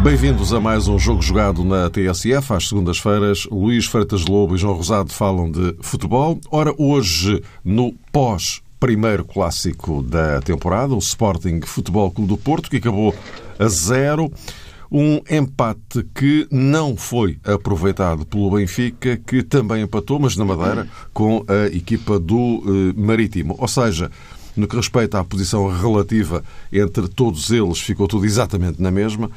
Bem-vindos a mais um jogo jogado na TSF. Às segundas-feiras, Luís Freitas Lobo e João Rosado falam de futebol. Ora, hoje, no pós primeiro clássico da temporada, o Sporting Futebol Clube do Porto, que acabou a zero. Um empate que não foi aproveitado pelo Benfica, que também empatou, mas na Madeira, com a equipa do eh, Marítimo. Ou seja, no que respeita à posição relativa entre todos eles, ficou tudo exatamente na mesma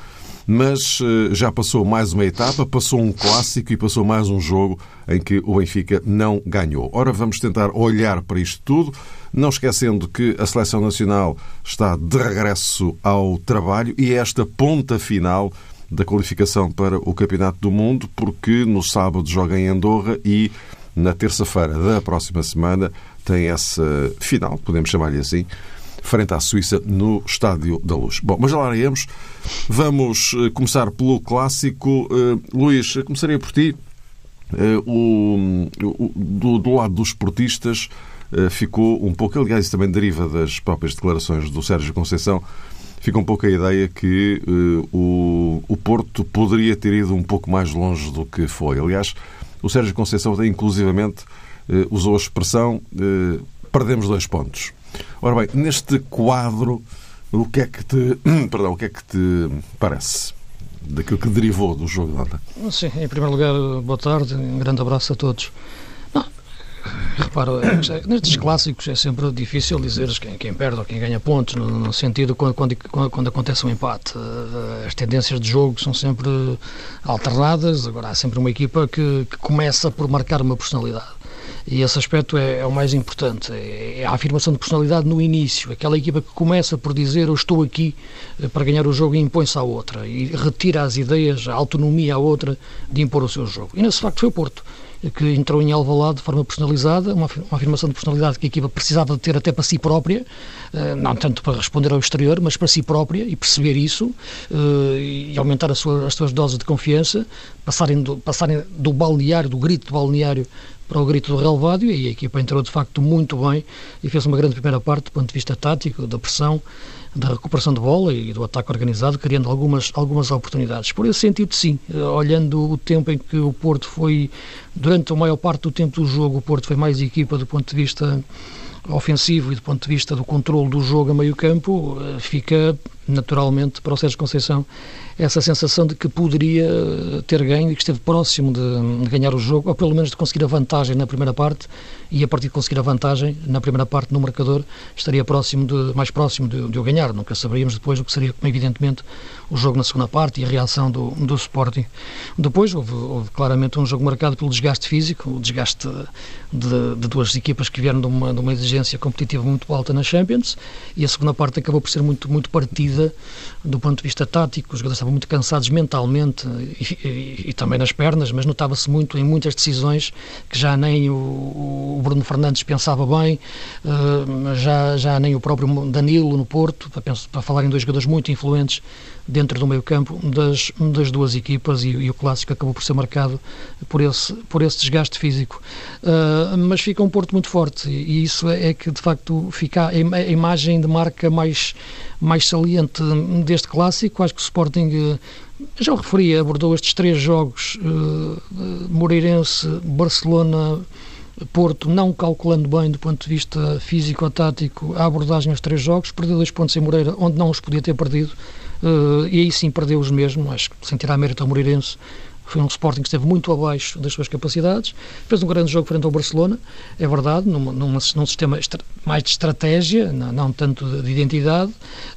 mas eh, já passou mais uma etapa, passou um clássico e passou mais um jogo em que o Benfica não ganhou. Ora, vamos tentar olhar para isto tudo, não esquecendo que a Seleção Nacional está de regresso ao trabalho e é esta ponta final da qualificação para o Campeonato do Mundo, porque no sábado joga em Andorra e na terça-feira da próxima semana tem essa final, podemos chamar-lhe assim, frente à Suíça no Estádio da Luz. Bom, mas já lá iremos. Vamos eh, começar pelo clássico. Uh, Luís, começaria por ti. Do, do, lado dos esportistas ficou um pouco, aliás, isso também deriva das próprias declarações do Sérgio Conceição, fica um pouco a ideia que o, o Porto poderia ter ido um pouco mais longe do que foi. Aliás, o Sérgio Conceição inclusivamente usou a expressão perdemos dois pontos. Ora bem, neste quadro, o que é que te, perdão, o que é que te parece? Daquilo que derivou do jogo de ontem. Sim, em primeiro lugar, boa tarde, um grande abraço a todos. É nestes clássicos é sempre difícil dizer quem, quem perde ou quem ganha pontos, no, no sentido quando, quando, quando, acontece um empate. Eh, as tendências de jogo são sempre alternadas, agora há sempre uma equipa que, que começa por marcar uma personalidade. E esse aspecto é, é o mais importante. É, é a afirmação de personalidade no início. Aquela equipa que começa por dizer eu estou aqui eh, para ganhar o jogo e impõe-se à outra. E retira as ideias, a autonomia à outra de impor o seu jogo. E nesse facto foi o Porto que entrou em Alvalade de forma personalizada, uma, afirmação de personalidade que a equipa precisava de ter até para si própria, eh, não tanto para responder ao exterior, mas para si própria e perceber isso eh, e aumentar sua, as suas doses de confiança, passarem do, passarem do balneário, do grito de balneário para o grito do relevado e a equipa entrou de facto muito bem e fez uma grande primeira parte do ponto de vista tático, da pressão, da recuperação de bola e do ataque organizado, criando algumas, algumas oportunidades. Por esse sentido, sim, eh, olhando o tempo em que o Porto foi, durante a maior parte do tempo do jogo, o Porto foi mais equipa do ponto de vista ofensivo e do ponto de vista do controle do jogo a meio campo, eh, fica naturalmente para o Sérgio Conceição essa sensação de que poderia ter ganho e que esteve próximo de, de, ganhar o jogo, ou pelo menos de conseguir a vantagem na primeira parte, e a partir de conseguir a vantagem na primeira parte no marcador, estaria próximo de, mais próximo de, de o ganhar. Nunca saberíamos depois o que seria, evidentemente, o jogo na segunda parte e a reação do, do Sporting. Depois houve, houve claramente um jogo marcado pelo desgaste físico, o desgaste de, de duas equipas que vieram de uma, de uma exigência competitiva muito alta na Champions, e a segunda parte acabou por ser muito, muito partida do ponto de vista tático, os jogadores estavam muito cansados mentalmente e, e, e também nas pernas, mas notava-se muito em muitas decisões que já nem o, o Bruno Fernandes pensava bem, uh, já, já nem o próprio Danilo no Porto, para, para falar em dois jogadores muito influentes dentro do meio campo das, das duas equipas e, e, o Clássico acabou por ser marcado por esse, por esse desgaste físico. Uh, mas fica um Porto muito forte e, isso é, é, que de facto fica a, a, imagem de marca mais, mais saliente deste Clássico. Acho que o Sporting já o referi, abordou estes três jogos, uh, Moreirense, Barcelona, Porto, não calculando bem do ponto de vista físico-tático a abordagem aos três jogos, perdeu dois pontos em Moreira, onde não os podia ter perdido, uh, e aí sim perdeu-os mesmo, acho que sem tirar mérito ao Moreirense, foi um Sporting que esteve muito abaixo das suas capacidades, fez um grande jogo frente ao Barcelona, é verdade, num, num, num sistema mais de estratégia, não, não tanto de, de identidade,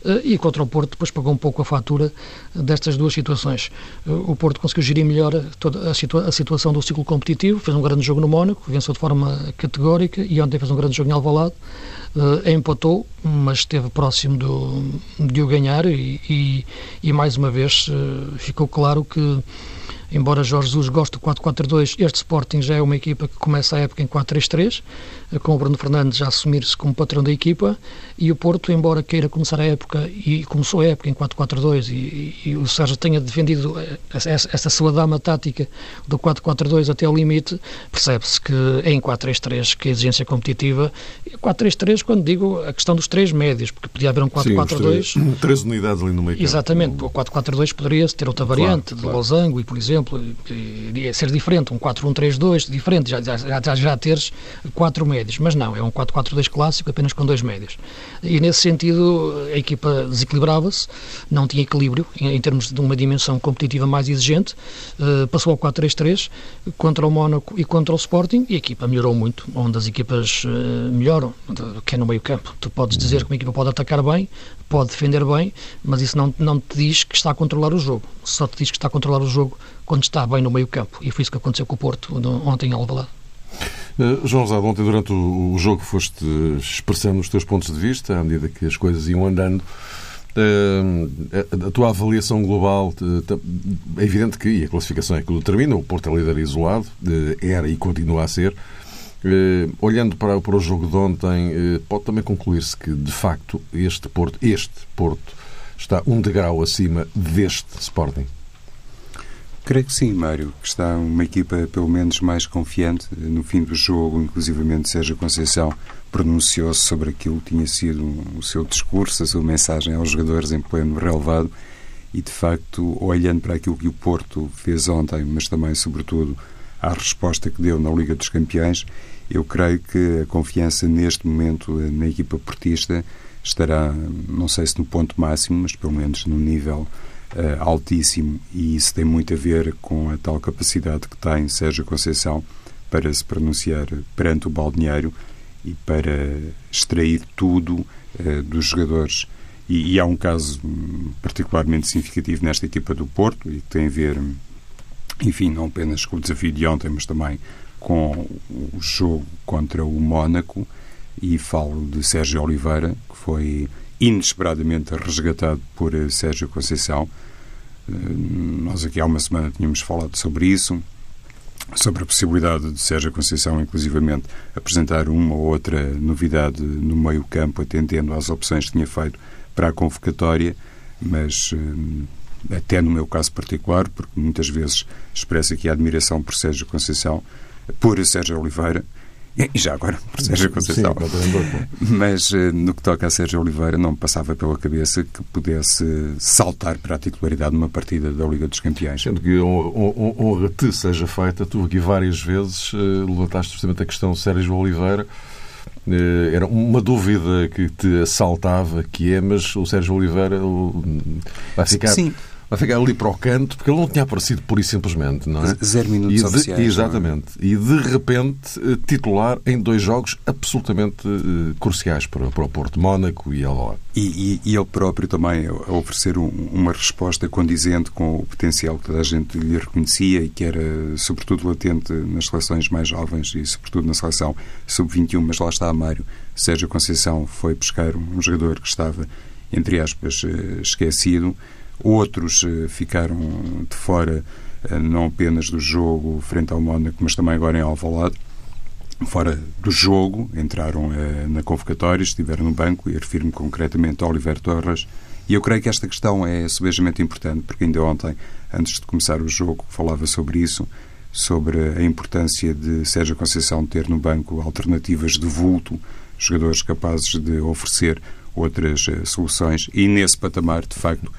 uh, e contra o Porto depois pagou um pouco a fatura destas duas situações. Uh, o Porto conseguiu gerir melhor toda a, situa a, situação do ciclo competitivo, fez um grande jogo no Mónaco, venceu de forma categórica, e ontem fez um grande jogo em Alvalade, uh, empatou, mas esteve próximo do, de o ganhar, e, e, e mais uma vez ficou claro que embora Jorge Jesus goste do 4-4-2, este Sporting já é uma equipa que começa a época em 4-3-3, com o Bruno Fernandes a assumir-se como patrão da equipa, e o Porto, embora queira começar a época, e começou a época em 4-4-2, e, e, e, o Sérgio tenha defendido essa, essa sua dama tática do 4-4-2 até ao limite, percebe-se que é em 4-3-3 que a exigência é competitiva, 4-3-3 quando digo a questão dos três médios, porque podia haver um 4-4-2... Três, unidades ali no meio Exatamente, o 4-4-2 poderia ter outra variante, claro, de claro. losango, e por exemplo, iria ser diferente, um 4-1-3-2, diferente, já, já, já, já teres quatro médios médios, mas não, é um 4-4-2 clássico apenas com dois médios. E nesse sentido a equipa desequilibrava-se, não tinha equilíbrio em, em, termos de uma dimensão competitiva mais exigente, uh, passou ao 4-3-3 contra o Mónaco e contra o Sporting e a equipa melhorou muito, onde as equipas uh, melhoram, que é no meio campo. Tu podes dizer que uma equipa pode atacar bem, pode defender bem, mas isso não, não te diz que está a controlar o jogo. Só te diz que está a controlar o jogo quando está bem no meio campo. E foi isso que aconteceu com o Porto ontem em Alvalade. Uh, João Rosado, ontem durante o, o, jogo foste expressando os teus pontos de vista à medida que as coisas iam andando. Uh, a tua avaliação global é evidente que, e a classificação é que o determina, o Porto é líder isolado, uh, era e continua a ser. olhando para, para o jogo de ontem, pode também concluir-se que, de facto, este Porto, este Porto está um degrau acima deste Sporting. Creio que sim, Mário, que está uma equipa pelo menos mais confiante. No fim do jogo, inclusivamente Sérgio Conceição pronunciou-se sobre aquilo tinha sido o seu discurso, a sua mensagem aos jogadores em pleno relevado e, de facto, olhando para aquilo que o Porto fez ontem, mas também, sobretudo, à resposta que deu na Liga dos Campeões, eu creio que a confiança neste momento na equipa portista estará, não sei se no ponto máximo, mas pelo menos no nível uh, altíssimo e isso tem muito a ver com a tal capacidade que tem Sérgio Conceição para se pronunciar perante o balneário e para extrair tudo uh, dos jogadores. E, e, há um caso particularmente significativo nesta equipa do Porto e que tem a ver, enfim, não apenas com o desafio de ontem, mas também com o jogo contra o Mónaco. E falo de Sérgio Oliveira, que foi inesperadamente resgatado por eh, Sérgio Conceição. Eh, nós aqui há uma semana tínhamos falado sobre isso, sobre a possibilidade de Sérgio Conceição, inclusivamente, apresentar uma ou outra novidade no meio campo, atendendo às opções que tinha feito para a convocatória, mas eh, até no meu caso particular, porque muitas vezes expresso aqui a admiração por Sérgio Conceição, por Sérgio Oliveira, e já agora, por Sérgio Conceição. Sim, Mas eh, no que toca a Sérgio Oliveira, não me passava pela cabeça que pudesse saltar para a titularidade numa partida da Liga dos Campeões. Sendo que honra-te seja feita, tu aqui várias vezes eh, levantaste precisamente a questão de Sérgio Oliveira. Eh, era uma dúvida que te assaltava, que é, mas o Sérgio Oliveira vai ficar. Sim vai ficar ali para o canto, porque ele não tinha aparecido pura e simplesmente, não é? Zero minutos e oficiais. É? Exatamente. É? E de repente eh, titular em dois jogos absolutamente uh, cruciais para, para o Porto, Mónaco e Alvalade. E, e, e, ele próprio também a oferecer um, uma resposta condizente com o potencial que toda a gente lhe reconhecia e que era sobretudo latente nas seleções mais jovens e sobretudo na seleção sub-21, mas lá está Mário. Sérgio Conceição foi buscar um jogador que estava, entre aspas, eh, esquecido Outros eh, ficaram de fora eh, não apenas do jogo frente ao Mónaco, mas também agora em Alvalade. Fora do jogo, entraram eh, na convocatória, estiveram no banco, e refiro-me concretamente a Oliver Torres. E eu creio que esta questão é subejamente importante, porque ainda ontem, antes de começar o jogo, falava sobre isso, sobre a importância de Sérgio Conceição ter no banco alternativas de vulto, jogadores capazes de oferecer outras soluções, e nesse patamar, de facto,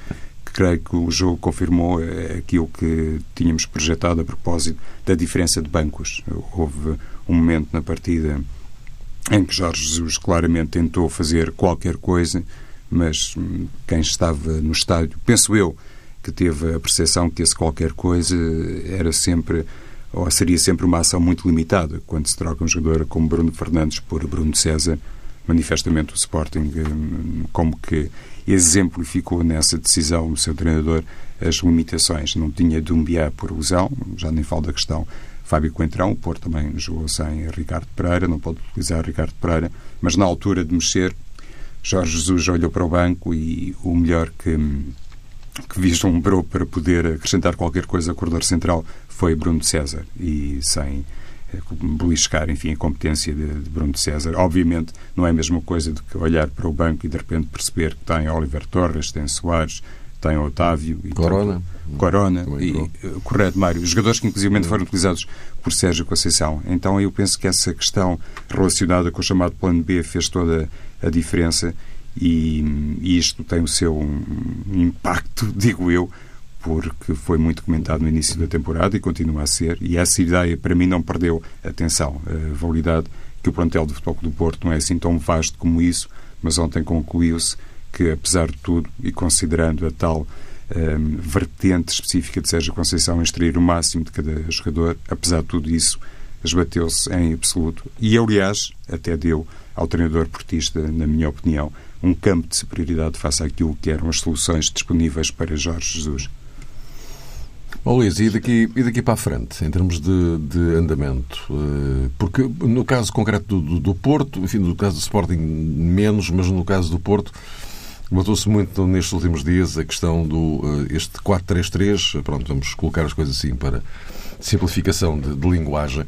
creio que o jogo confirmou eh, aquilo que tínhamos projetado a propósito da diferença de bancos. Houve um momento na partida em que Jorge Jesus claramente tentou fazer qualquer coisa, mas hum, quem estava no estádio, penso eu, que teve a percepção que esse qualquer coisa era sempre ou seria sempre uma ação muito limitada quando se troca um jogador como Bruno Fernandes por Bruno César manifestamente o Sporting hum, como que exemplificou nessa decisão o seu treinador as limitações. Não tinha Dumbiá por lesão, já nem falo da questão Fábio Coentrão, o Porto também jogou sem Ricardo Pereira, não pode utilizar Ricardo Pereira, mas na altura de mexer, Jorge Jesus olhou para o banco e o melhor que, que vislumbrou para poder acrescentar qualquer coisa ao corredor central foi Bruno César e sem beliscar, enfim, a competência de, de, Bruno César. Obviamente não é a mesma coisa do que olhar para o banco e de repente perceber que tem Oliver Torres, tem Soares, tem Otávio e Corona. Corona e, uh, correto, Mário. Os jogadores que inclusive foram utilizados por Sérgio Conceição. Então eu penso que essa questão relacionada com o chamado plano B fez toda a diferença e, e isto tem o seu impacto, digo eu, porque foi muito comentado no início da temporada e continua a ser, e essa ideia para mim não perdeu atenção, a validade que o plantel do Futebol do Porto não é assim tão vasto como isso, mas ontem concluiu-se que, apesar de tudo, e considerando a tal um, vertente específica de Sérgio Conceição extrair o máximo de cada jogador, apesar de tudo isso, esbateu-se em absoluto. E, aliás, até deu ao treinador portista, na minha opinião, um campo de superioridade face àquilo que eram as soluções disponíveis para Jorge Jesus. Oh, Luís, e daqui, e daqui para a frente, em termos de, de andamento? Eh, porque no caso concreto do, do, do, Porto, enfim, no caso do Sporting menos, mas no caso do Porto, botou-se muito nestes últimos dias a questão do eh, este 4-3-3, pronto, vamos colocar as coisas assim para simplificação de, de linguagem.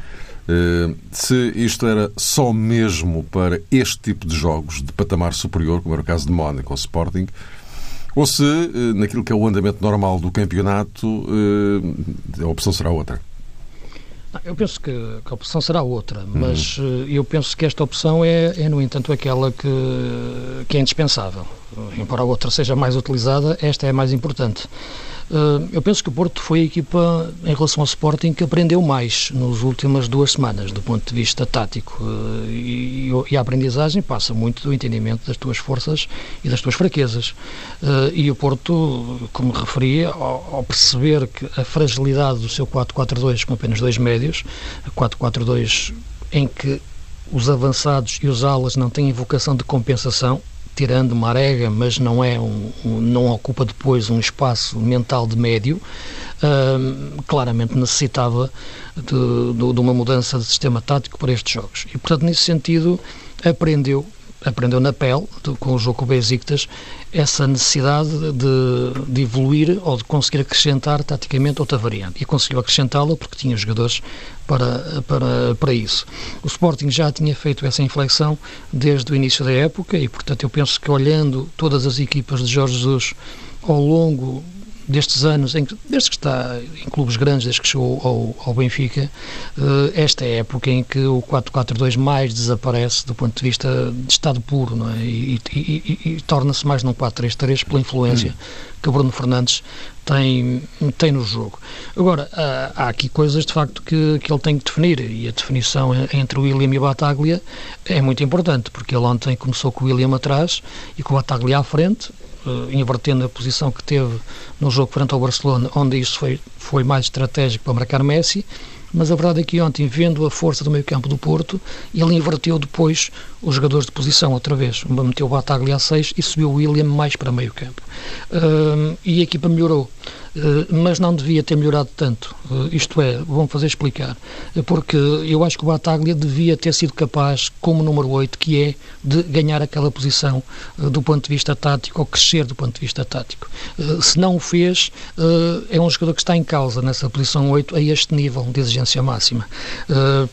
Uh, se isto era só mesmo para este tipo de jogos de patamar superior, como era o caso de Mónaco ou Sporting, ou se, uh, naquilo que é o andamento normal do campeonato, uh, a opção será outra. Eu penso que, que, a opção será outra, mas uhum. eu penso que esta opção é, é, no entanto, aquela que, que é indispensável. Embora a outra seja mais utilizada, esta é a mais importante. Eh, eu penso que o Porto foi a equipa, em relação ao Sporting, que aprendeu mais nas últimas duas semanas, do ponto de vista tático. Eh, e, a aprendizagem passa muito do entendimento das tuas forças e das tuas fraquezas. Eh, e o Porto, como referia, ao perceber que a fragilidade do seu 4-4-2 com apenas dois médios, 4-4-2 em que os avançados e os alas não têm vocação de compensação, tirando Marega, mas não é um, um, não ocupa depois um espaço mental de médio, uh, claramente necessitava de, de, de, uma mudança de sistema tático para estes jogos. E, portanto, nesse sentido, aprendeu aprendeu na pele, de, com o jogo com o Besiktas, essa necessidade de, de, evoluir ou de conseguir acrescentar taticamente outra variante. E conseguiu acrescentá-la porque tinha jogadores para, para, para isso. O Sporting já tinha feito essa inflexão desde o início da época e, portanto, eu penso que olhando todas as equipas de Jorge Jesus ao longo destes anos, em desde que está em clubes grandes, desde que chegou ao, ao Benfica, uh, esta é a época em que o 4-4-2 mais desaparece do ponto de vista de estado puro não é? e, e, e, e torna-se mais num 4-3-3 pela influência hum. que Bruno Fernandes tem, tem no jogo. Agora, há, há aqui coisas de facto que, que ele tem que definir e a definição entre o William e o Bataglia é muito importante, porque ele ontem começou com o William atrás e com o Bataglia à frente, invertendo a posição que teve no jogo frente ao Barcelona, onde isso foi, foi mais estratégico para marcar Messi, mas a verdade é que ontem, vendo a força do meio campo do Porto, ele inverteu depois os jogadores de posição outra vez. Meteu o Bataglia a 6 e subiu o William mais para meio campo. Uh, e a equipa melhorou. Eh, mas não devia ter melhorado tanto. Eh, isto é, vamos fazer explicar. Eh, porque eu acho que o Bataglia devia ter sido capaz, como número 8, que é de ganhar aquela posição do ponto de vista tático, ou crescer do ponto de vista tático. Se não o fez, é um jogador que está em causa nessa posição 8 a este nível de exigência máxima.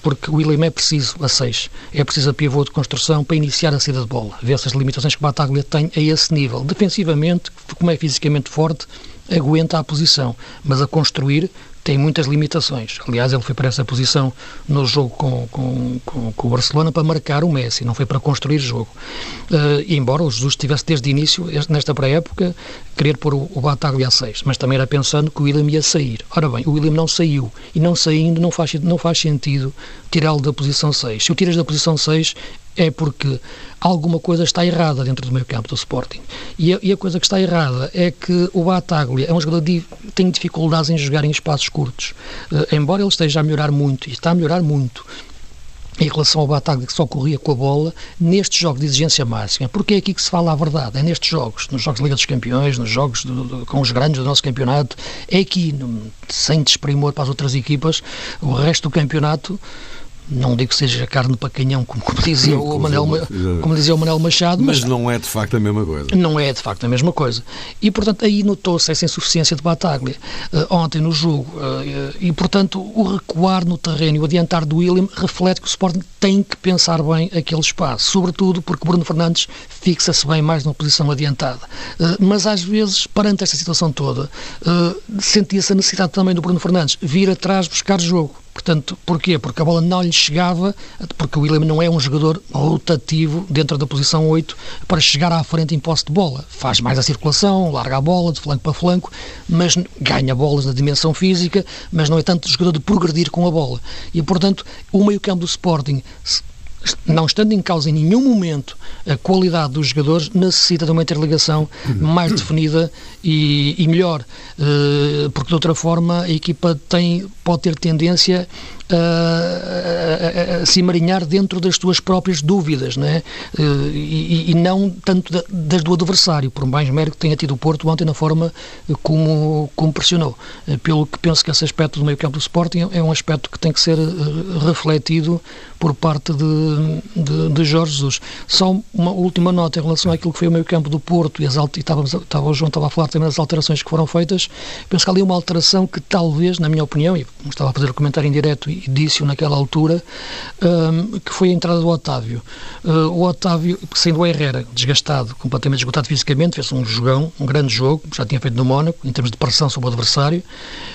Porque o William é preciso a 6. É preciso a pivô de construção para iniciar a saída de bola. Vê-se as limitações que o Bataglia tem a esse nível. Defensivamente, como é fisicamente forte, aguenta a posição, mas a construir tem muitas limitações. Aliás, ele foi para essa posição no jogo com, com, com, com o Barcelona para marcar o Messi, não foi para construir jogo. Uh, embora o Jesus tivesse desde o início, nesta pré-época, querer pôr o, o Bataglia a 6, mas também era pensando que o William ia sair. Ora bem, o William não saiu, e não saindo não faz, não faz sentido tirá-lo da posição 6. Se o tiras da posição 6, é porque alguma coisa está errada dentro do meio campo do Sporting. E a, e a coisa que está errada é que o Bataglia é um jogador que tem dificuldades em jogar em espaços curtos. Uh, embora ele esteja a melhorar muito, e está a melhorar muito, em relação ao Bataglia que só corria com a bola, nestes jogos de exigência máxima, porque é aqui que se fala a verdade, é nestes jogos, nos jogos de Liga dos Campeões, nos jogos do, do, com os grandes do nosso campeonato, é aqui, sem desprimor para as outras equipas, o resto do campeonato não digo que seja carne para canhão, como, como dizia, o Manel, como dizia o Manel Machado. Mas, mas, não é de facto a mesma coisa. Não é de facto a mesma coisa. E, portanto, aí notou-se essa insuficiência de Bataglia uh, ontem no jogo. Uh, e, portanto, o recuar no terreno e o adiantar do William reflete que o Sporting tem que pensar bem aquele espaço. Sobretudo porque Bruno Fernandes fixa-se bem mais numa posição adiantada. Uh, mas, às vezes, perante esta situação toda, sentia-se a necessidade também do Bruno Fernandes vir atrás buscar jogo Portanto, porquê? Porque a bola não lhe chegava, porque o William não é um jogador rotativo dentro da posição 8 para chegar à frente em posse de bola. Faz mais a circulação, larga a bola de flanco para flanco, mas ganha bolas na dimensão física, mas não é tanto jogador de progredir com a bola. E, portanto, o meio-campo do Sporting não estando em causa em nenhum momento a qualidade dos jogadores, necessita de uma interligação mais definida e, e melhor, uh, porque de outra forma a equipa tem, pode ter tendência a, a, a, se emarinhar dentro das tuas próprias dúvidas, não é? Uh, e, e, não tanto da, das do adversário, por mais mérito que tenha tido o Porto ontem na forma como, como pressionou. Uh, pelo que penso que esse aspecto do meio campo do Sporting é um aspecto que tem que ser refletido por parte de, de, de, Jorge Jesus. Só uma última nota em relação àquilo que foi o meio campo do Porto e, as, e estávamos, estava, o João estava a falar também das alterações que foram feitas. Penso que ali uma alteração que talvez, na minha opinião, e estava a fazer o comentário em direto disse-o naquela altura, um, que foi a entrada do Otávio. Uh, o Otávio, sendo o Herrera desgastado, completamente esgotado fisicamente, fez um jogão, um grande jogo, já tinha feito no Mónaco, em termos de pressão sobre o adversário,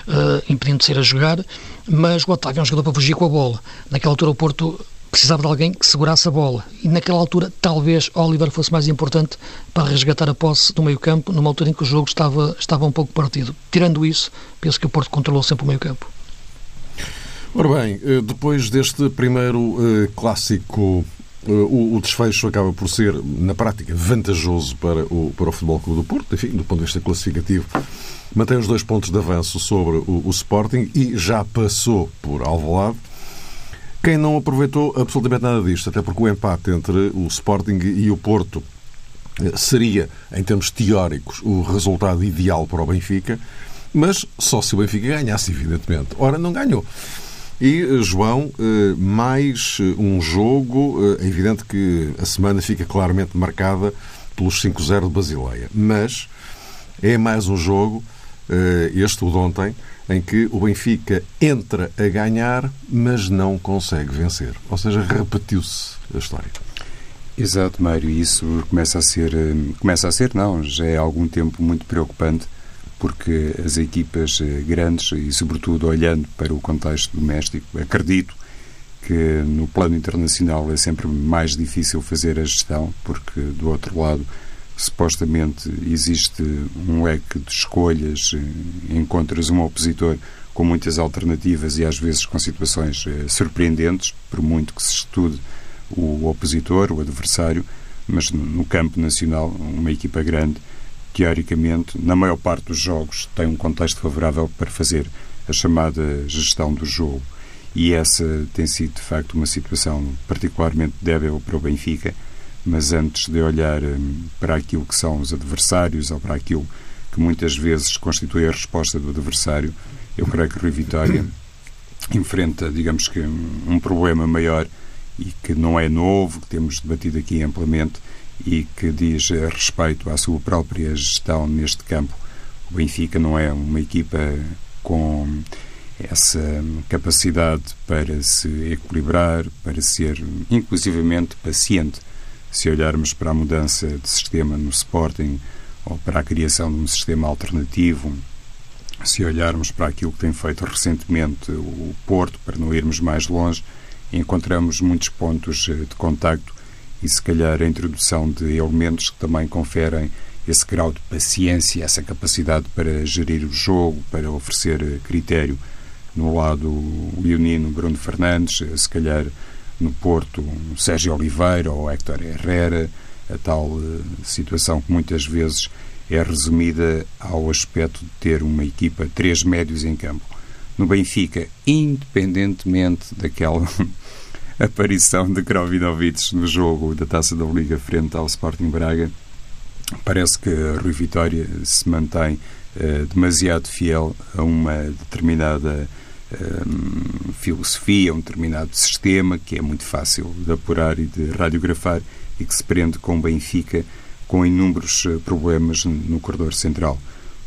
uh, impedindo de ser a jogar, mas o Otávio é um jogador para fugir com a bola. Naquela altura o Porto precisava de alguém que segurasse a bola. E naquela altura, talvez Oliver fosse mais importante para resgatar a posse do meio-campo, numa altura em que o jogo estava, estava um pouco partido. Tirando isso, penso que o Porto controlou sempre o meio-campo. Ora bem, eh, depois deste primeiro eh, clássico eh, o, desfecho acaba por ser, na prática, vantajoso para o, para o Futebol Clube do Porto, enfim, do ponto de vista classificativo. Mantém os dois pontos de avanço sobre o, o Sporting e já passou por Alvalade. Quem não aproveitou absolutamente nada disto, até porque o empate entre o Sporting e o Porto seria, em termos teóricos, o resultado ideal para o Benfica, mas só se o Benfica ganhasse, evidentemente. Ora, não ganhou. E, eh, João, eh, mais eh, um jogo. É evidente que a semana fica claramente marcada pelos 5-0 de Basileia. Mas é mais um jogo, este o de ontem, em que o Benfica entra a ganhar, mas não consegue vencer. Ou seja, repetiu-se a história. Exato, Mário. Isso começa a ser, começa a ser, não, já é algum tempo muito preocupante porque as equipas eh, grandes, e sobretudo olhando para o contexto doméstico, acredito que no plano internacional é sempre mais difícil fazer a gestão, porque do outro lado supostamente existe um leque de escolhas, eh, encontras um opositor com muitas alternativas e às vezes com situações eh, surpreendentes, por muito que se estude o opositor, o adversário, mas no campo nacional, uma equipa grande teoricamente, na maior parte dos jogos, tem um contexto favorável para fazer a chamada gestão do jogo. E essa tem sido, de facto, uma situação particularmente débil para o Benfica. Mas antes de olhar hum, para aquilo que são os adversários ou para aquilo que muitas vezes constitui a resposta do adversário, eu creio que o Rui Vitória enfrenta, digamos que, um problema maior e que não é novo, que temos debatido aqui amplamente, e que diz respeito à sua própria gestão neste campo. O Benfica não é uma equipa com essa capacidade para se equilibrar, para ser inclusivamente paciente. Se olharmos para a mudança de sistema no Sporting ou para a criação de um sistema alternativo, se olharmos para aquilo que tem feito recentemente o Porto, para não irmos mais longe, encontramos muitos pontos de contacto e, se calhar, a introdução de elementos que também conferem esse grau de paciência, essa capacidade para gerir o jogo, para oferecer eh, critério. No lado leonino, Bruno Fernandes, eh, se calhar no Porto, Sérgio Oliveira ou Héctor Herrera, a tal eh, situação que muitas vezes é resumida ao aspecto de ter uma equipa, três médios em campo. No Benfica, independentemente daquela aparição de Krovinovic no jogo da Taça da Liga frente ao Sporting Braga, parece que Rui Vitória se mantém uh, demasiado fiel a uma determinada um, filosofia, um determinado sistema que é muito fácil de apurar e de radiografar e que se prende com o Benfica com inúmeros eh, problemas no corredor central,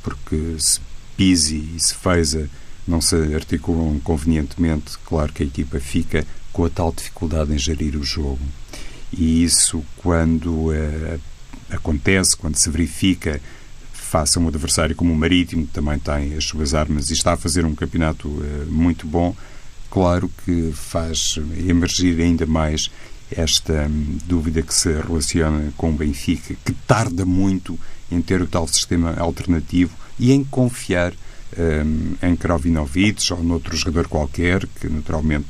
porque se Pisi e se Feiza não se articulam convenientemente, claro que a equipa fica com a tal dificuldade em gerir o jogo. E isso, quando uh, acontece, quando se verifica faça um adversário como o Marítimo, que também tem as suas armas e está a fazer um campeonato uh, muito bom, claro que faz emergir ainda mais esta um, dúvida que se relaciona com o Benfica, que tarda muito em ter o tal sistema alternativo e em confiar um, em Krovinovic ou noutro jogador qualquer, que naturalmente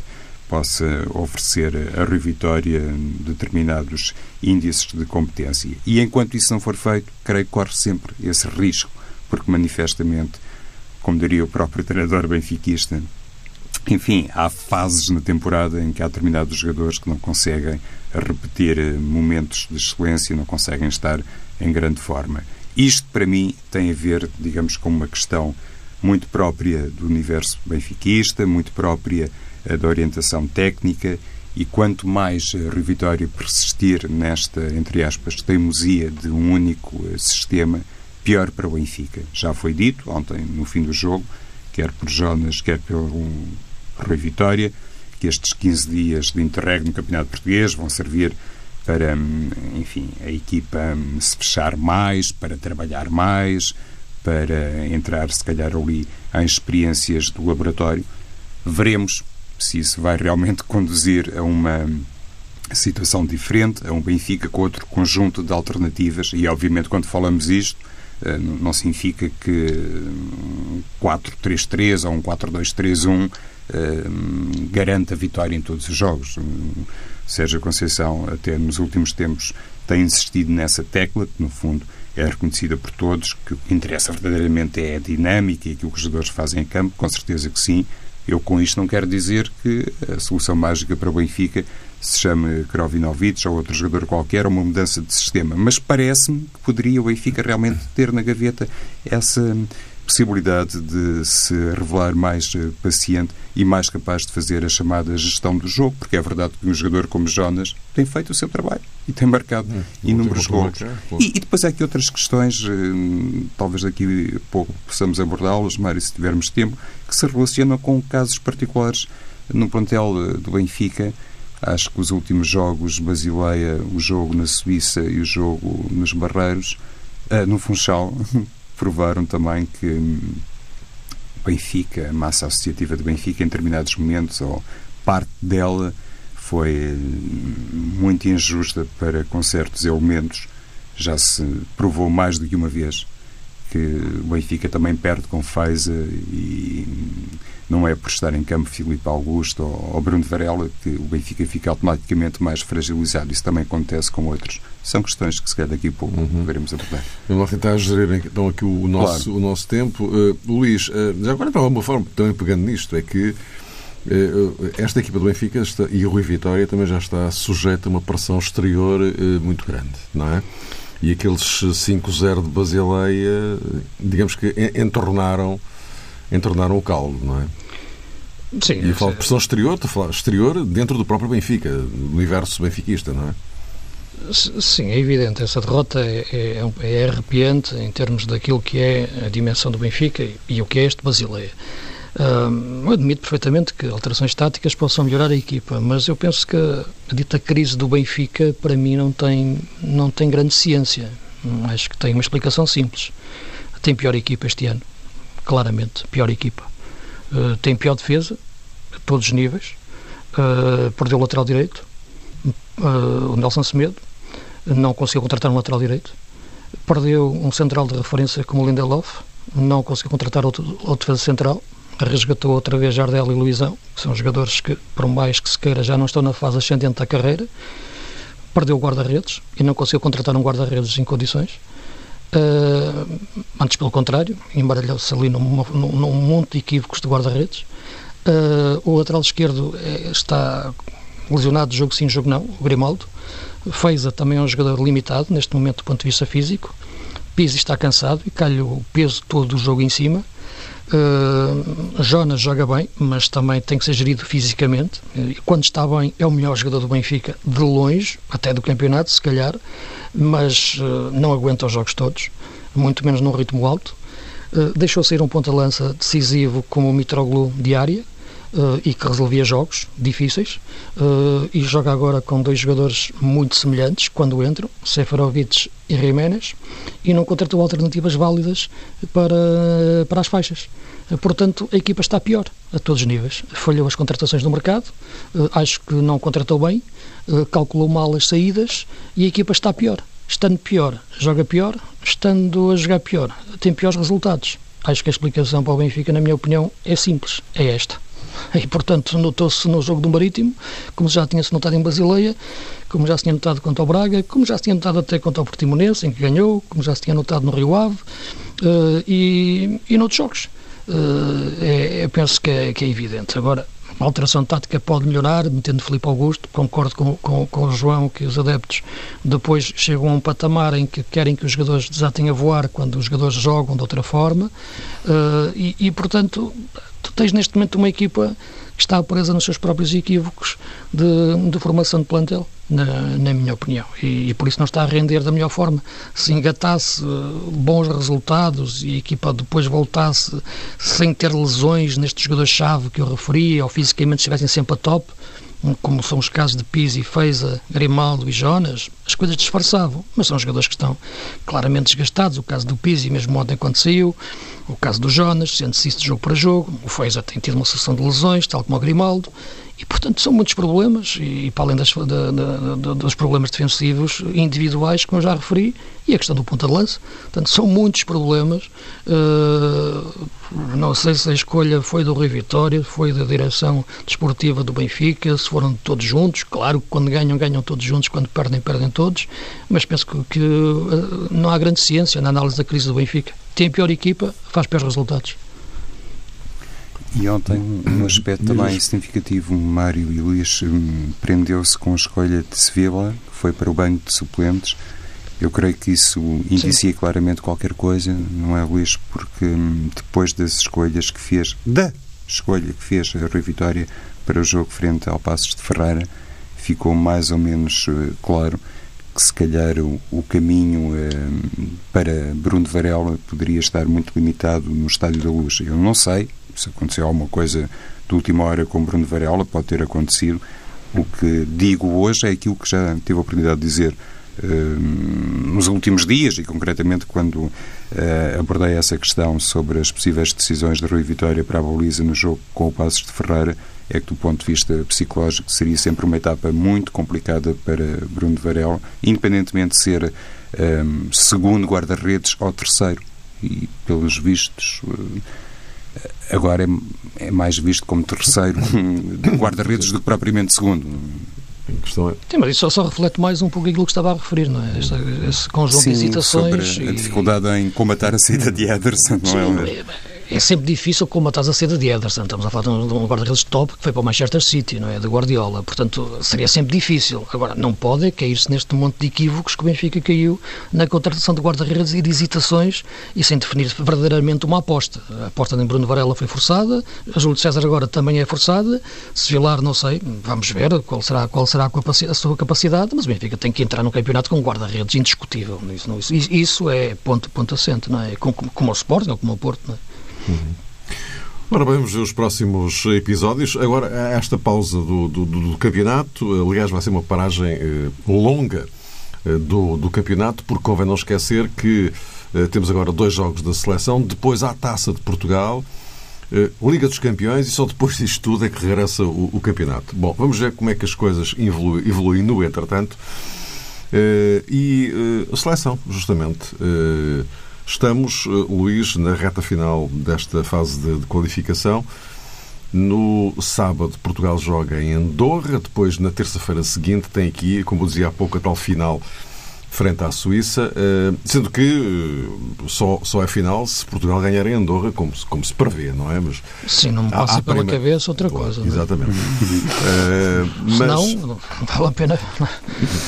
possa oferecer a Rui Vitória determinados índices de competência. E enquanto isso não for feito, creio que corre sempre esse risco, porque manifestamente, como diria o próprio treinador benfiquista, enfim, há fases na temporada em que há determinados jogadores que não conseguem repetir momentos de excelência, não conseguem estar em grande forma. Isto, para mim, tem a ver, digamos, com uma questão muito própria do universo benfiquista, muito própria da orientação técnica e quanto mais Rui Vitória persistir nesta, entre aspas, teimosia de um único eh, sistema, pior para o Benfica. Já foi dito ontem, no fim do jogo, quer por Jonas, quer pelo Rui Vitória, que estes 15 dias de interregno no Campeonato Português vão servir para, hum, enfim, a equipa hum, se fechar mais, para trabalhar mais, para entrar, se calhar, ali em experiências do laboratório. Veremos se isso vai realmente conduzir a uma situação diferente, a um Benfica com outro conjunto de alternativas e, obviamente, quando falamos isto, eh, não significa que 4-3-3 ou um 4-2-3-1 eh, garanta vitória em todos os jogos. Sérgio Conceição, até nos últimos tempos, tem insistido nessa tecla, que no fundo é reconhecida por todos, que o que interessa verdadeiramente é a dinâmica e aquilo que os jogadores fazem em campo, com certeza que sim, eu com isto não quero dizer que a solução mágica para o Benfica se chame Krovinovic ou outro jogador qualquer, ou uma mudança de sistema, mas parece-me que poderia o Benfica realmente ter na gaveta essa possibilidade de se revelar mais eh, paciente e mais capaz de fazer a chamada gestão do jogo, porque é verdade que um jogador como Jonas tem feito o seu trabalho e tem marcado hum, inúmeros gols. E, e, depois há aqui outras questões, eh, talvez daqui a pouco possamos abordá-las, Mário, se tivermos tempo, que se relacionam com casos particulares no plantel eh, do Benfica. Acho que os últimos jogos, Basileia, o jogo na Suíça e o jogo nos Barreiros, no Funchal, provaram também que hum, Benfica, a massa associativa de Benfica, em determinados momentos, ou parte dela, foi hum, muito injusta para com certos elementos. Já se provou mais do que uma vez que o Benfica também perde com Feiza e não é por estar em campo Filipe Augusto ou, Bruno Varela que o Benfica fica automaticamente mais fragilizado. Isso também acontece com outros. São questões que se calhar daqui a pouco uhum. veremos abordar. Vamos lá tentar gerir então aqui o nosso, claro. o nosso tempo. Uh, Luís, uh, já agora de alguma forma, também pegando nisto, é que uh, esta equipa do Benfica está, e o Rui Vitória também já está sujeita a uma pressão exterior muito grande, não é? E aqueles 5-0 de Basileia, digamos que entornaram, entornaram o caldo, não é? Sim. E eu falo de pressão exterior, falar exterior dentro do próprio Benfica, do universo benfiquista, não é? Sim, é evidente. Essa derrota é, é, é, arrepiante em termos daquilo que é a dimensão do Benfica e o que é este Basileia. Eu admito perfeitamente que alterações táticas possam melhorar a equipa, mas eu penso que a dita crise do Benfica, para mim, não tem, não tem grande ciência. Acho que tem uma explicação simples. Tem pior equipa este ano, claramente, pior equipa. Uh, tem pior defesa, a todos os níveis. Uh, perdeu o lateral direito, uh, o Nelson Semedo, não conseguiu contratar um lateral direito. Perdeu um central de referência como o Lindelof, não conseguiu contratar outro, outro defesa central resgatou outra vez Jardel e Luizão, que são jogadores que, por mais que se queira, já não estão na fase ascendente da carreira. Perdeu o guarda-redes e não conseguiu contratar um guarda-redes em condições. Uh, antes, pelo contrário, embaralhou-se ali num, num, num, monte de equívocos de guarda-redes. Uh, o lateral esquerdo é, está lesionado, jogo sim, jogo não, o Grimaldo. Feiza também é um jogador limitado, neste momento, do ponto de vista físico. Pizzi está cansado e calha o peso todo do jogo em cima. Uh, Jonas joga bem, mas também tem que ser gerido fisicamente. Quando está bem, é o melhor jogador do Benfica, de longe, até do campeonato, se calhar, mas uh, não aguenta os jogos todos, muito menos num ritmo alto. Uh, deixou sair um ponta-lança decisivo como o Mitroglou de área, uh, e que resolvia jogos difíceis uh, e joga agora com dois jogadores muito semelhantes quando entram, Seferovic e Jiménez, e não contratou alternativas válidas para, para as faixas. Uh, portanto, a equipa está pior a todos os níveis. Falhou as contratações no mercado, acho que não contratou bem, calculou mal as saídas e a equipa está pior. Estando pior, joga pior, estando a jogar pior, tem piores resultados. Acho que a explicação para o Benfica, na minha opinião, é simples, é esta. E, portanto, notou-se no jogo do Marítimo, como já tinha-se notado em Basileia, como já se tinha notado contra o Braga, como já se tinha notado até contra o Portimonense, em que ganhou, como já se tinha notado no Rio Ave uh, e, e noutros jogos. Uh, é, penso que é, que é evidente. Agora, a alteração tática pode melhorar, metendo Felipe Augusto, concordo com, com, com, o João que os adeptos depois chegam a um patamar em que querem que os jogadores desatem a voar quando os jogadores jogam de outra forma uh, e, e, portanto, tu tens neste momento uma equipa que está presa nos seus próprios equívocos de, de formação de plantel, na, na minha opinião, e, e, por isso não está a render da melhor forma. Se engatasse uh, bons resultados e a equipa depois voltasse sem ter lesões nestes jogadores-chave que eu referi, ou fisicamente estivessem sempre a top, como são os casos de Pizzi, Feiza, Grimaldo e Jonas, as coisas disfarçavam, mas são jogadores que estão claramente desgastados. O caso do Pizzi, mesmo ontem quando saiu, o caso do Jonas, sendo-se isso de jogo para jogo, o Feiza tem tido uma sucessão de lesões, tal como o Grimaldo, e portanto são muitos problemas, e, para além das, da, da, dos problemas defensivos individuais, como já referi, e a questão do ponta de lança, portanto são muitos problemas. Uh, não sei se a escolha foi do Rui Vitória, foi da direção desportiva do Benfica, se foram todos juntos. Claro que quando ganham, ganham todos juntos, quando perdem, perdem todos. Mas penso que, que uh, não há grande ciência na análise da crise do Benfica. Tem a pior equipa, faz piores resultados. E ontem, um aspecto também significativo, Mário e Luís um, prendeu-se com a escolha de Sevilla, que foi para o banco de suplentes. Eu creio que isso indicia Sim. claramente qualquer coisa, não é, Luís? Porque hum, depois das escolhas que fez, da escolha que fez a Rui Vitória para o jogo frente ao Passos de Ferreira, ficou mais ou menos uh, claro que se calhar o, o caminho uh, para Bruno Varela poderia estar muito limitado no Estádio da Luz. Eu não sei, se aconteceu alguma coisa de última hora com Bruno Varela, pode ter acontecido. O que digo hoje é aquilo que já tive a oportunidade de dizer uh, nos últimos dias e concretamente quando uh, abordei essa questão sobre as possíveis decisões de Rui Vitória para a baliza no jogo com o Passos de Ferreira, é que do ponto de vista psicológico seria sempre uma etapa muito complicada para Bruno Varela, independentemente de ser um, eh, segundo guarda-redes ou terceiro. E pelos vistos, uh, agora é, é mais visto como terceiro guarda-redes do que propriamente segundo. é... Sim, mas isso só, só, reflete mais um pouco aquilo que estava a referir, não é? Este, esse conjunto Sim, de hesitações. Sobre a dificuldade em combatar a saída de Ederson, não é? Sim, é? É sempre difícil combatar a saída de Ederson. Estamos a falar de um guarda-redes top que foi para o Manchester City, não é? De Guardiola. Portanto, seria sempre difícil. Agora, não pode cair-se neste monte de equívocos que o Benfica caiu na contratação de guarda-redes e de hesitações e sem definir verdadeiramente uma aposta. A aposta de Bruno Varela foi forçada, a Júlio César agora também é forçada. Se Vilar, não sei, vamos ver qual será, qual será a, sua capacidade, mas o Benfica tem que entrar no campeonato com guarda-redes indiscutível. Isso, isso, isso, é ponto, ponto assente, não é? Como, como o Sporting ou como o Porto, não é? Ora, vamos ver os próximos episódios. Agora, esta pausa do, do, do campeonato, aliás, vai ser uma paragem eh, longa eh, do, do campeonato, porque convém não esquecer que eh, temos agora dois jogos da seleção, depois há a Taça de Portugal, eh, Liga dos Campeões e só depois disto tudo é que regressa o, o campeonato. Bom, vamos ver como é que as coisas evoluem, evoluem no entretanto. Eh, e eh, a seleção, justamente. Estamos, eh, Luís, na reta final desta fase de, de qualificação. No sábado, Portugal joga em Andorra. Depois, na terça-feira seguinte, tem aqui, como eu dizia há pouco, a tal final frente à Suíça, eh, sendo que eh, só, só é final se Portugal ganhar em Andorra, como se, como se prevê, não é? Mas, Sim, não me passa pela primeira... cabeça outra coisa. Claro, exatamente. uh, mas... Senão, não vale a pena.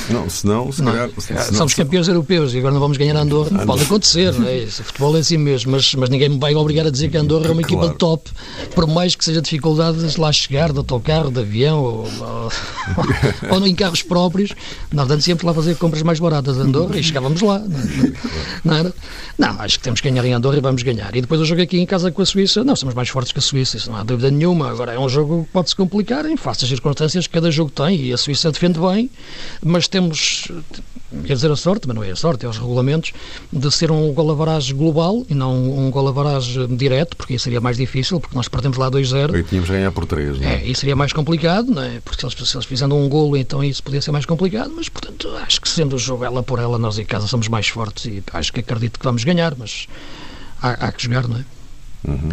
Não, senão, se calhar, se Somos campeões europeus e agora não vamos ganhar Andorra. Andorra. Pode acontecer, não é? Isso, o futebol é assim mesmo, mas, mas ninguém me vai obrigar a dizer que Andorra é uma claro. equipa top, por mais que seja dificuldades lá chegar, de autocarro, de avião ou, ou, ou em carros próprios. Nós andamos sempre lá fazer compras mais baratas de Andorra e chegávamos lá. Não, era? Não, acho que temos que ganhar em Andorra e vamos ganhar. E depois o jogo aqui em casa com a Suíça, não, somos mais fortes que a Suíça, isso não há dúvida nenhuma. Agora é um jogo que pode se complicar em face às circunstâncias que cada jogo tem e a Suíça defende bem, mas temos, quer dizer a sorte, mas não é a sorte, é os regulamentos, de ser um golavaragem global e não um golavaragem direto, porque isso seria mais difícil, porque nós perdemos lá 2-0. E tínhamos ganhar por 3, não é? É, isso seria mais complicado, não é? Porque se eles, se eles fizendo um golo, então isso podia ser mais complicado, mas portanto acho que sendo o jogo ela por ela, nós em casa somos mais fortes e acho que acredito que vamos ganhar, mas há, há que jogar, não é? Uhum.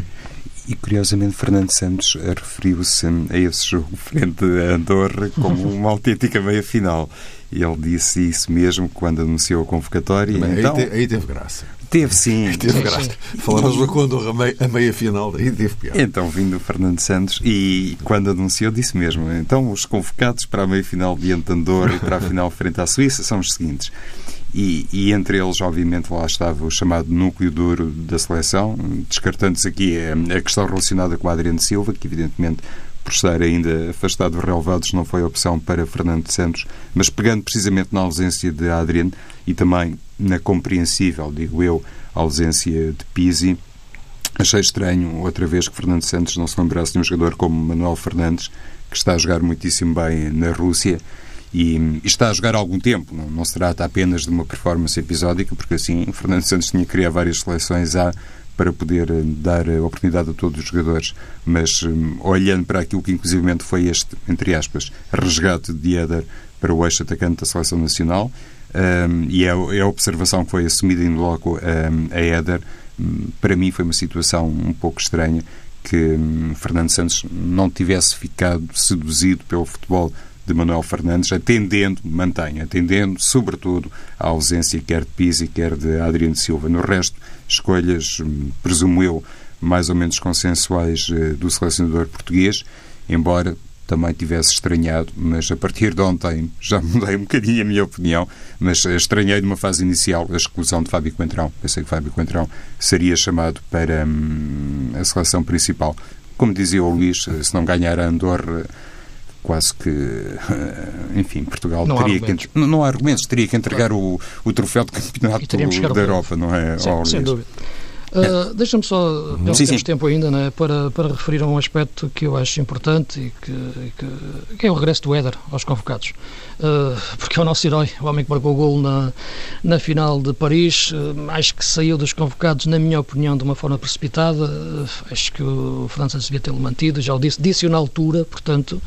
E curiosamente, Fernando Santos referiu-se a esse jogo frente a Andorra como uma autêntica meia-final. E ele disse isso mesmo quando anunciou a convocatória. Bem, então, aí, te, aí, teve graça. Teve sim. Aí teve graça. Falamos do quando a meia-final, aí teve piada. Então, vindo o Fernando Santos e quando anunciou, disse mesmo: então, os convocados para a meia-final diante de Andorra e para a final frente à Suíça são os seguintes. E, e, entre eles, obviamente, lá estava o chamado núcleo duro da seleção, descartando-se aqui a, questão relacionada com a Adriano Silva, que evidentemente por estar ainda afastado dos relevados não foi opção para Fernando Santos, mas pegando precisamente na ausência de Adriano e também na compreensível, digo eu, ausência de Pisi, achei estranho outra vez que Fernando Santos não se lembrasse de um jogador como Manuel Fernandes, que está a jogar muitíssimo bem na Rússia e, está a jogar há algum tempo. Não, não, se trata apenas de uma performance episódica, porque assim Fernando Santos tinha que criar várias seleções A para poder eh, dar oportunidade a todos os jogadores. Mas um, olhando para aquilo que inclusivamente foi este, entre aspas, resgate de Éder para o eixo atacante da Seleção Nacional, um, e é, é, a observação que foi assumida em loco um, a Éder, um, para mim foi uma situação um pouco estranha que hum, Fernando Santos não tivesse ficado seduzido pelo futebol de Manuel Fernandes, atendendo, mantém, atendendo, sobretudo, à ausência quer de Pizzi, quer de Adriano Silva. No resto, escolhas, hum, presumo eu, mais ou menos consensuais eh, do selecionador português, embora também tivesse estranhado, mas a partir de ontem já mudei um bocadinho a minha opinião, mas estranhei numa fase inicial a exclusão de Fábio Coentrão. Pensei que Fábio Coentrão seria chamado para hum, a seleção principal. Como dizia o Luís, se não ganhar a Andorra quase que, enfim, Portugal não teria que não, não há argumentos, teria que entregar claro. o, o troféu de campeonato da Europa, não é? Sim, sem dúvida. Uh, Deixa-me só, pelo sim, temos sim. tempo ainda, né, para, para referir a um aspecto que eu acho importante e que, que, que é o regresso do Éder aos convocados. Uh, porque é o nosso herói, o homem que marcou o gol na, na final de Paris. Uh, acho que saiu dos convocados, na minha opinião, de uma forma precipitada. acho que o Santos devia tê-lo mantido, já o disse, disse na altura, portanto,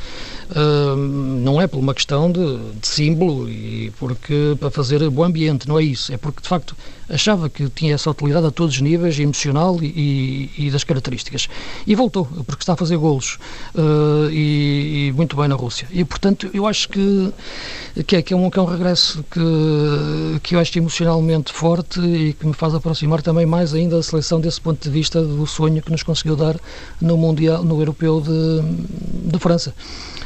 não é por uma questão de, de símbolo e porque para fazer bom ambiente, não é isso. É porque, de facto, achava que tinha essa utilidade a todos os níveis, emocional e, e, das características. E voltou, porque está a fazer golos uh, e, e, muito bem na Rússia. E, portanto, eu acho que, que, é, que, é, um, que é um regresso que, que eu acho emocionalmente forte e que me faz aproximar também mais ainda da seleção desse ponto de vista do sonho que nos conseguiu dar no Mundial, no Europeu de, de França.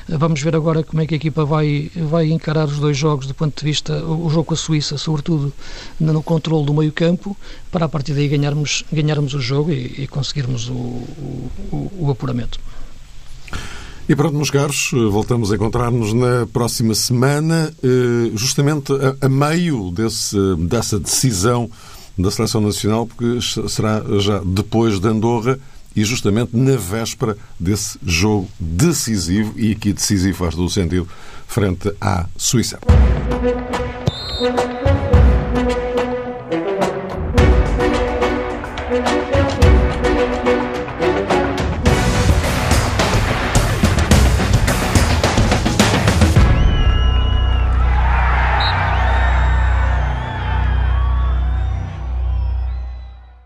Vamos ver agora como é que a equipa vai, vai encarar os dois jogos do ponto de vista, o jogo com a Suíça, sobretudo no controle do meio campo, para a partir daí ganharmos, ganharmos o jogo e, e conseguirmos o, o, o apuramento. E pronto, meus caros, voltamos a encontrar-nos na próxima semana, eh, justamente a, meio desse, dessa decisão da Seleção Nacional, porque será já depois de Andorra e justamente na véspera desse jogo decisivo, e aqui decisivo faz todo o sentido, frente à Suíça.